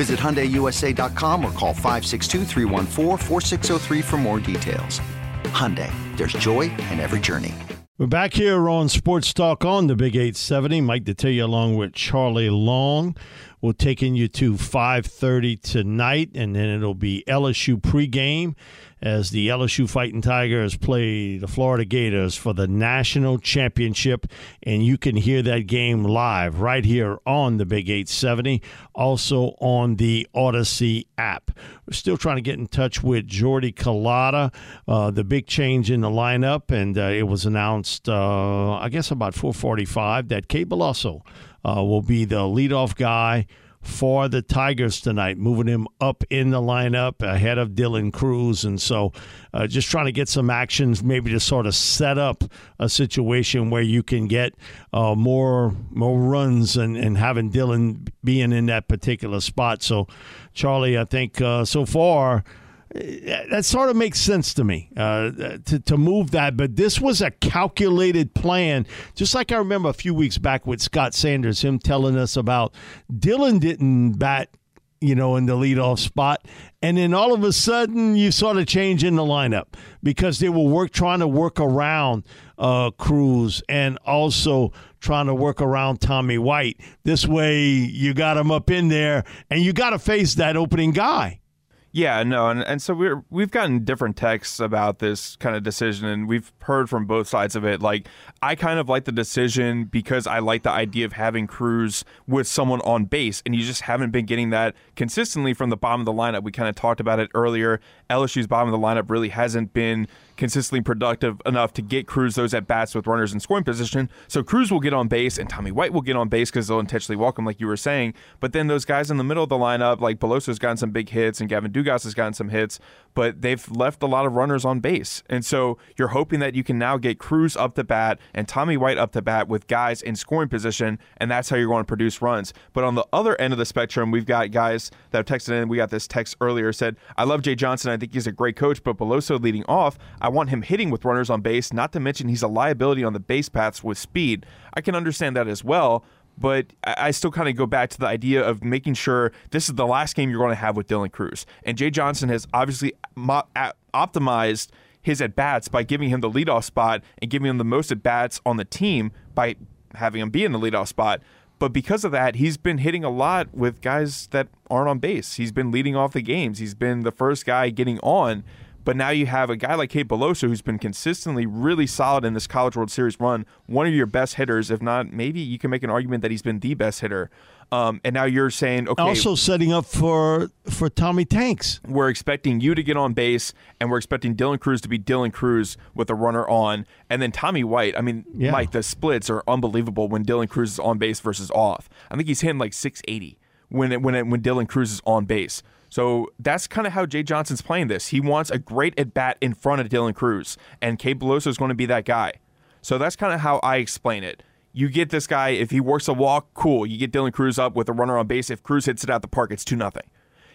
Visit HyundaiUSA.com or call 562 for more details. Hyundai, there's joy in every journey. We're back here on Sports Talk on the Big 870. Mike Detillier along with Charlie Long. We're taking you to 5.30 tonight, and then it'll be LSU pregame as the LSU Fighting Tigers play the Florida Gators for the national championship. And you can hear that game live right here on the Big 870, also on the Audacy app. We're still trying to get in touch with Jordy Culotta. Uh, the big change in the lineup, and uh, it was announced, uh, I guess, about 445 that Cade Beloso uh, will be the leadoff guy for the Tigers tonight, moving him up in the lineup ahead of Dylan Crews. And so uh, just trying to get some actions, maybe to sort of set up a situation where you can get uh, more more runs and, and having Dylan being in that particular spot. So, Charlie, I think uh, so far – that sort of makes sense to me uh, to, to move that. But this was a calculated plan, just like I remember a few weeks back with Scott Sanders, him telling us about Dylan didn't bat, you know, in the leadoff spot, and then all of a sudden you sort of change in the lineup because they were work trying to work around uh, Crews and also trying to work around Tommy White. This way, you got him up in there, and you got to face that opening guy. Yeah, no, and, and so we're we've gotten different texts about this kind of decision, and we've heard from both sides of it. Like, I kind of like the decision because I like the idea of having Crews with someone on base, and you just haven't been getting that consistently from the bottom of the lineup. We kind of talked about it earlier. LSU's bottom of the lineup really hasn't been consistently productive enough to get Crews those at bats with runners in scoring position. So Crews will get on base and Tommy White will get on base because they'll intentionally walk him, like you were saying. But then those guys in the middle of the lineup, like Beloso's gotten some big hits and Gavin Dugas has gotten some hits, but they've left a lot of runners on base. And so you're hoping that you can now get Crews up to bat and Tommy White up to bat with guys in scoring position, and that's how you're going to produce runs. But on the other end of the spectrum, we've got guys that have texted in. We got this text earlier said, I love Jay Johnson. I think he's a great coach, but Beloso leading off, I want him hitting with runners on base, not to mention he's a liability on the base paths with speed. I can understand that as well, but I still kind of go back to the idea of making sure this is the last game you're going to have with Dylan Crews. And Jay Johnson has obviously mo- optimized his at bats by giving him the leadoff spot and giving him the most at bats on the team by having him be in the leadoff spot. But because of that, he's been hitting a lot with guys that aren't on base. He's been leading off the games. He's been the first guy getting on. But now you have a guy like Cade Beloso who's been consistently really solid in this College World Series run, one of your best hitters, if not, maybe you can make an argument that he's been the best hitter. Um, and now you're saying, okay, also setting up for for Tommy Tanks. We're expecting you to get on base, and we're expecting Dylan Crews to be Dylan Crews with a runner on, and then Tommy White. I mean, yeah. Mike, the splits are unbelievable when Dylan Crews is on base versus off. I think he's hitting like 680 when it, when it, when Dylan Crews is on base. So that's kind of how Jay Johnson's playing this. He wants a great at bat in front of Dylan Crews, and Cade Beloso is going to be that guy. So that's kind of how I explain it. You get this guy, if he works a walk, cool. You get Dylan Crews up with a runner on base. If Crews hits it out the park, it's 2 nothing.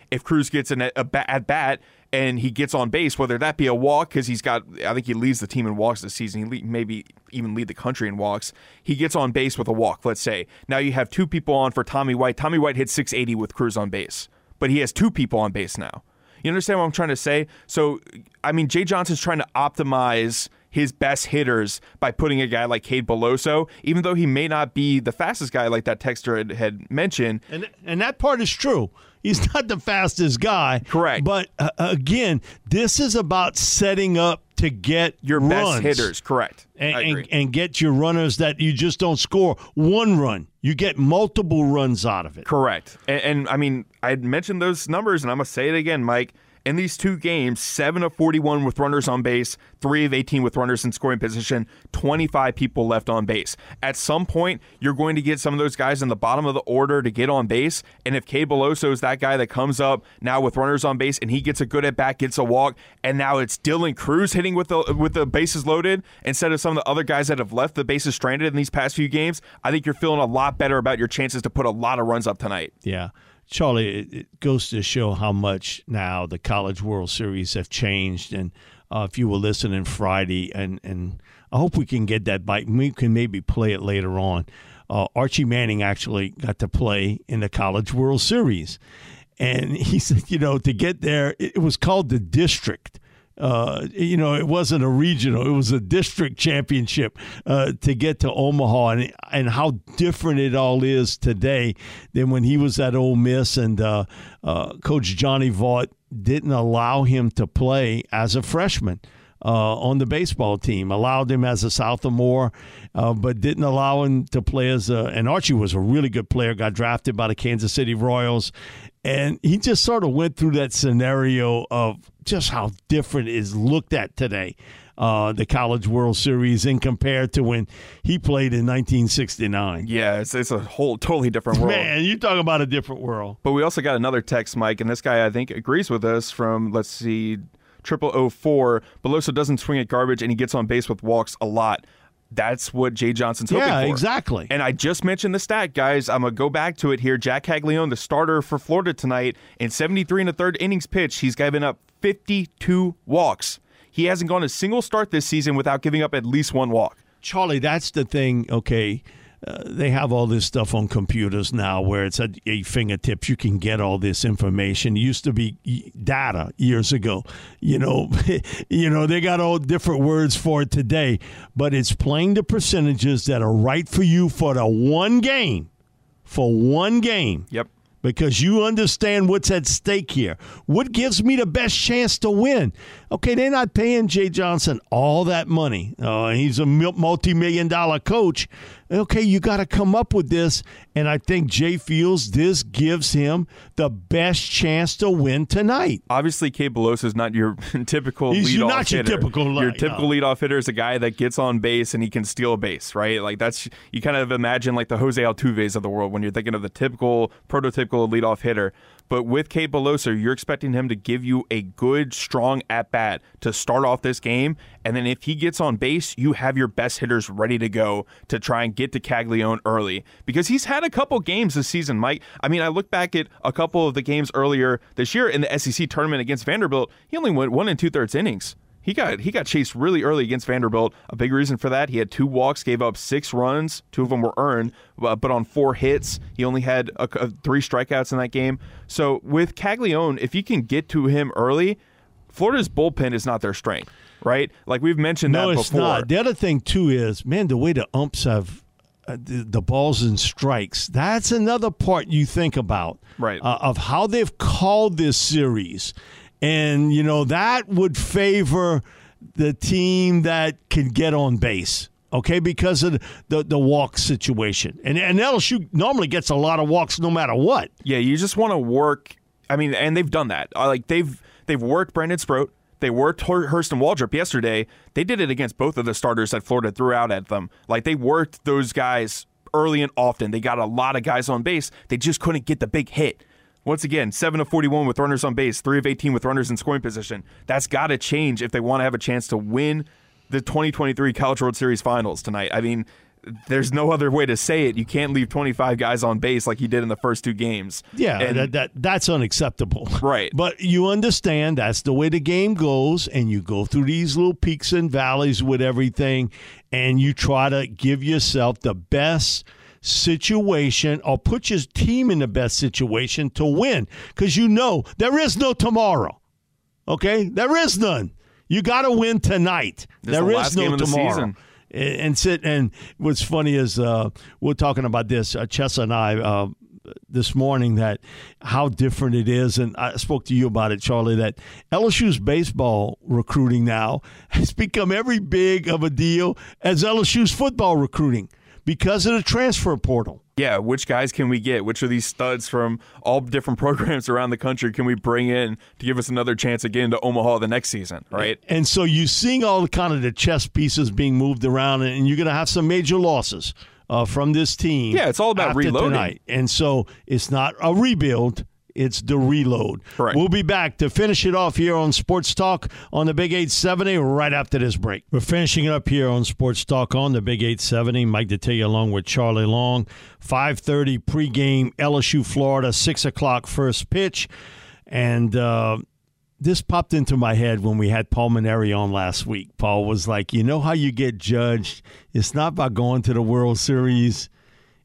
If Crews gets an, at bat and he gets on base, whether that be a walk because he's got, I think he leads the team in walks this season. He maybe even lead the country in walks. He gets on base with a walk. Let's say now you have two people on for Tommy White. Tommy White hits 680 with Crews on base but he has two people on base now. You understand what I'm trying to say? So, I mean, Jay Johnson's trying to optimize his best hitters by putting a guy like Cade Beloso, even though he may not be the fastest guy like that texter had, had mentioned. And and that part is true. He's not the fastest guy. Correct. But uh, again, this is about setting up to get your runs. best hitters. Correct. And, and, and, get your runners that you just don't score one run. You get multiple runs out of it. Correct. And, and I mean, I mentioned those numbers, and I'm going to say it again, Mike in these two games, 7 of 41 with runners on base, 3 of 18 with runners in scoring position, 25 people left on base. At some point, you're going to get some of those guys in the bottom of the order to get on base. And if Cade Beloso is that guy that comes up now with runners on base and he gets a good at bat, gets a walk, and now it's Dylan Crews hitting with the with the bases loaded instead of some of the other guys that have left the bases stranded in these past few games, I think you're feeling a lot better about your chances to put a lot of runs up tonight. Yeah. Charlie, it, it, goes to show how much now the College World Series have changed. And uh, if you were listening Friday, and, and I hope we can get that bite. We can maybe play it later on. Uh, Archie Manning actually got to play in the College World Series. And he said, you know, to get there, it was called the district uh, you know, it wasn't a regional; it was a district championship uh, to get to Omaha, and and how different it all is today than when he was at Ole Miss, and uh, uh Coach Johnny Vaught didn't allow him to play as a freshman. Uh, on the baseball team, allowed him as a sophomore, uh, but didn't allow him to play as a. And Archie was a really good player. Got drafted by the Kansas City Royals, and he just sort of went through that scenario of just how different is looked at today. Uh, the College World Series in compared to when he played in 1969. Yeah, it's, it's a whole totally different world. Man, you talk about a different world. But we also got another text, Mike, and this guy I think agrees with us from let's see, triple O four. Beloso doesn't swing at garbage and he gets on base with walks a lot. That's what Jay Johnson's hoping yeah, for. exactly. And I just mentioned the stat, guys. I'm gonna go back to it here. Jac Caglianone, the starter for Florida tonight, in 73 and a third innings pitch, he's given up 52 walks. He hasn't gone a single start this season without giving up at least one walk. Charlie, that's the thing. Okay, uh, they have all this stuff on computers now where it's at your fingertips. You can get all this information. It used to be data years ago. You know, you know they got all different words for it today, but it's playing the percentages that are right for you for the one game. For one game. Yep because you understand what's at stake here. What gives me the best chance to win? Okay, they're not paying Jay Johnson all that money. Uh, he's a multi million dollar coach okay, you got to come up with this. And I think Jay feels this gives him the best chance to win tonight. Obviously, Beloso is not your typical He's leadoff not your hitter. typical Your typical no. leadoff hitter is a guy that gets on base and he can steal a base, right? Like that's you kind of imagine like the Jose Altuves of the world when you're thinking of the typical prototypical leadoff hitter. But with Cade Beloso, you're expecting him to give you a good, strong at bat to start off this game. And then if he gets on base, you have your best hitters ready to go to try and get to Caglianone early. Because he's had a couple games this season, Mike. I mean, I look back at a couple of the games earlier this year in the SEC tournament against Vanderbilt. He only went one and two thirds innings. He got he got chased really early against Vanderbilt. A big reason for that, he had two walks, gave up six runs. Two of them were earned, uh, but on four hits, he only had a, a, three strikeouts in that game. So with Caglianone, if you can get to him early, Florida's bullpen is not their strength, right? Like we've mentioned no, that it's before. not. The other thing too is, man, the way the umps have uh, the, the, balls and strikes. That's another part you think about, right? Uh, of how they've called this series and, you know, that would favor the team that can get on base. Okay, because of the, the walk situation, and and LSU normally gets a lot of walks no matter what. Yeah, you just want to work. I mean, and they've done that. Uh, like they've they've worked Brandon Sproat, they worked Hurston Waldrep yesterday. They did it against both of the starters that Florida threw out at them. Like they worked those guys early and often. They got a lot of guys on base. They just couldn't get the big hit. Once again, 7 of 41 with runners on base, 3 of 18 with runners in scoring position. That's got to change if they want to have a chance to win the 2023 College World Series finals tonight. I mean, there's no other way to say it. You can't leave 25 guys on base like you did in the first two games. Yeah, and, that, that that's unacceptable. Right. But you understand that's the way the game goes, and you go through these little peaks and valleys with everything, and you try to give yourself the best – situation or put your team in the best situation to win because you know there is no tomorrow. Okay? There is none. You got to win tonight. This there the is no game of the tomorrow. And, and sit and what's funny is uh, we're talking about this. Uh, Chessa and I. Uh, this morning that how different it is and I spoke to you about it Charlie that LSU's baseball recruiting now has become every big of a deal as LSU's football recruiting because of the transfer portal. Yeah, which guys can we get? Which of these studs from all different programs around the country can we bring in to give us another chance again to Omaha the next season, right? And so you're seeing all the kind of the chess pieces being moved around, and you're going to have some major losses uh, from this team. Yeah, it's all about reloading. tonight. And so it's not a rebuild. It's the reload. Correct. We'll be back to finish it off here on Sports Talk on the Big 870 right after this break. We're finishing it up here on Sports Talk on the Big 870. Mike Detillier along with Charlie Long. 5.30 pregame, LSU, Florida, 6 o'clock first pitch. And uh, this popped into my head when we had Paul Mainieri on last week. Paul was like, you know how you get judged? It's not by going to the World Series,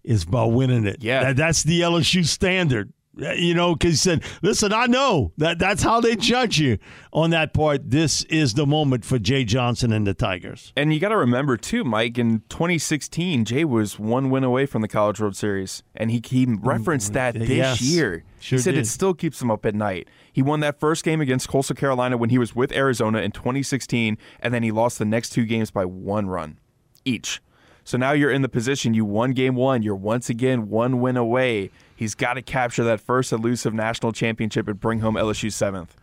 it's by winning it. Yeah. That- that's the LSU standard. You know, because he said, listen, I know that that's how they judge you on that part. This is the moment for Jay Johnson and the Tigers. And you got to remember too, Mike. In 2016, Jay was one win away from the College World Series, and he he mm, referenced that this yes. year. Sure he said did. it still keeps him up at night. He won that first game against Coastal Carolina when he was with Arizona in 2016, and then he lost the next two games by one run each. So now you're in the position you won game one. You're once again one win away. He's got to capture that first elusive national championship and bring home LSU seventh.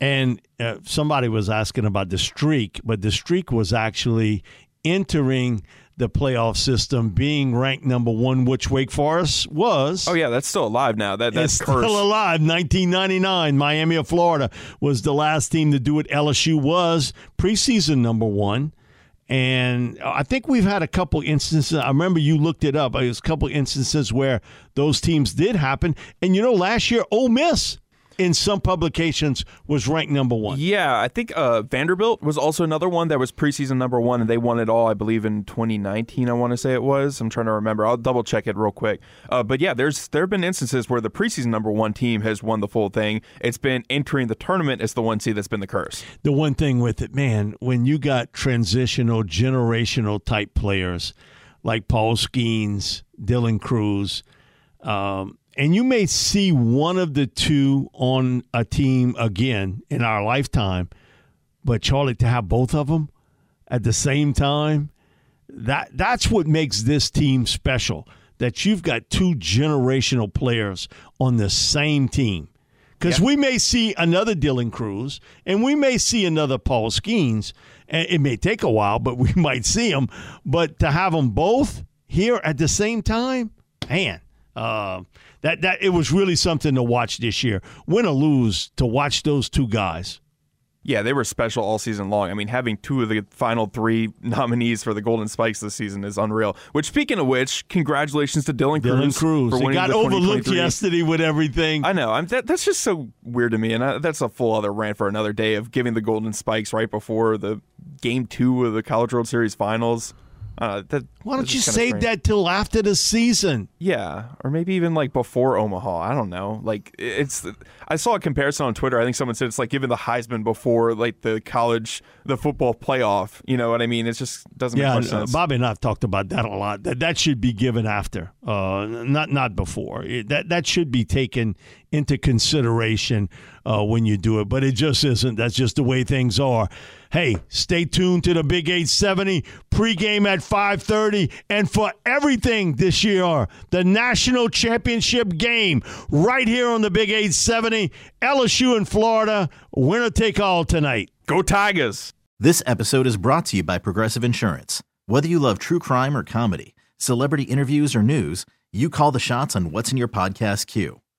And uh, somebody was asking about the streak, but the streak was actually entering the playoff system, being ranked number one, which Wake Forest was. Oh yeah, that's still alive now. That that's cursed. still alive. 1999, Miami of Florida was the last team to do it. LSU was preseason number one. And I think we've had a couple instances. I remember you looked it up. Was a couple instances where those teams did happen. And you know, last year, Ole Miss in some publications was ranked number one. Yeah, I think uh, Vanderbilt was also another one that was preseason number one, and they won it all, I believe, in 2019. I want to say it was. I'm trying to remember. I'll double check it real quick. Uh, but yeah, there's there have been instances where the preseason number one team has won the full thing. It's been entering the tournament as the one seed that's been the curse. the one thing with it, man, when you got transitional, generational type players like Paul Skenes, Dylan Crews, um, and you may see one of the two on a team again in our lifetime, but Charlie, to have both of them at the same time, that that's what makes this team special. That you've got two generational players on the same team. Because we may see another Dylan Crews and we may see another Paul Skenes. And it may take a while, but we might see them. But to have them both here at the same time, man, uh, that that it was really something to watch this year. Win or lose, to watch those two guys. Yeah, they were special all season long. I mean, having two of the final three nominees for the Golden Spikes this season is unreal. Which, speaking of which, congratulations to Dylan, Dylan Crews, for he got overlooked yesterday with everything. I know. I'm, that, that's just so weird to me, and I, that's a full other rant for another day of giving the Golden Spikes right before the game two of the College World Series finals. Uh, that, Why don't you save strange. that till after the season? Yeah, or maybe even like before Omaha. I don't know. Like it's. I saw a comparison on Twitter. I think someone said it's like giving the Heisman before like the college, the football playoff. You know what I mean? It just doesn't Yeah, make much uh, sense. Bobby and I've talked about that a lot. That that should be given after, uh, not not before. It- that that should be taken into consideration uh, when you do it, but it just isn't. That's just the way things are. Hey, stay tuned to the Big 870 pregame at 5:30, and for everything this year, the national championship game right here on the Big 870, LSU in Florida, winner take all tonight. Go Tigers! This episode is brought to you by Progressive Insurance. Whether you love true crime or comedy, celebrity interviews or news, you call the shots on what's in your podcast queue.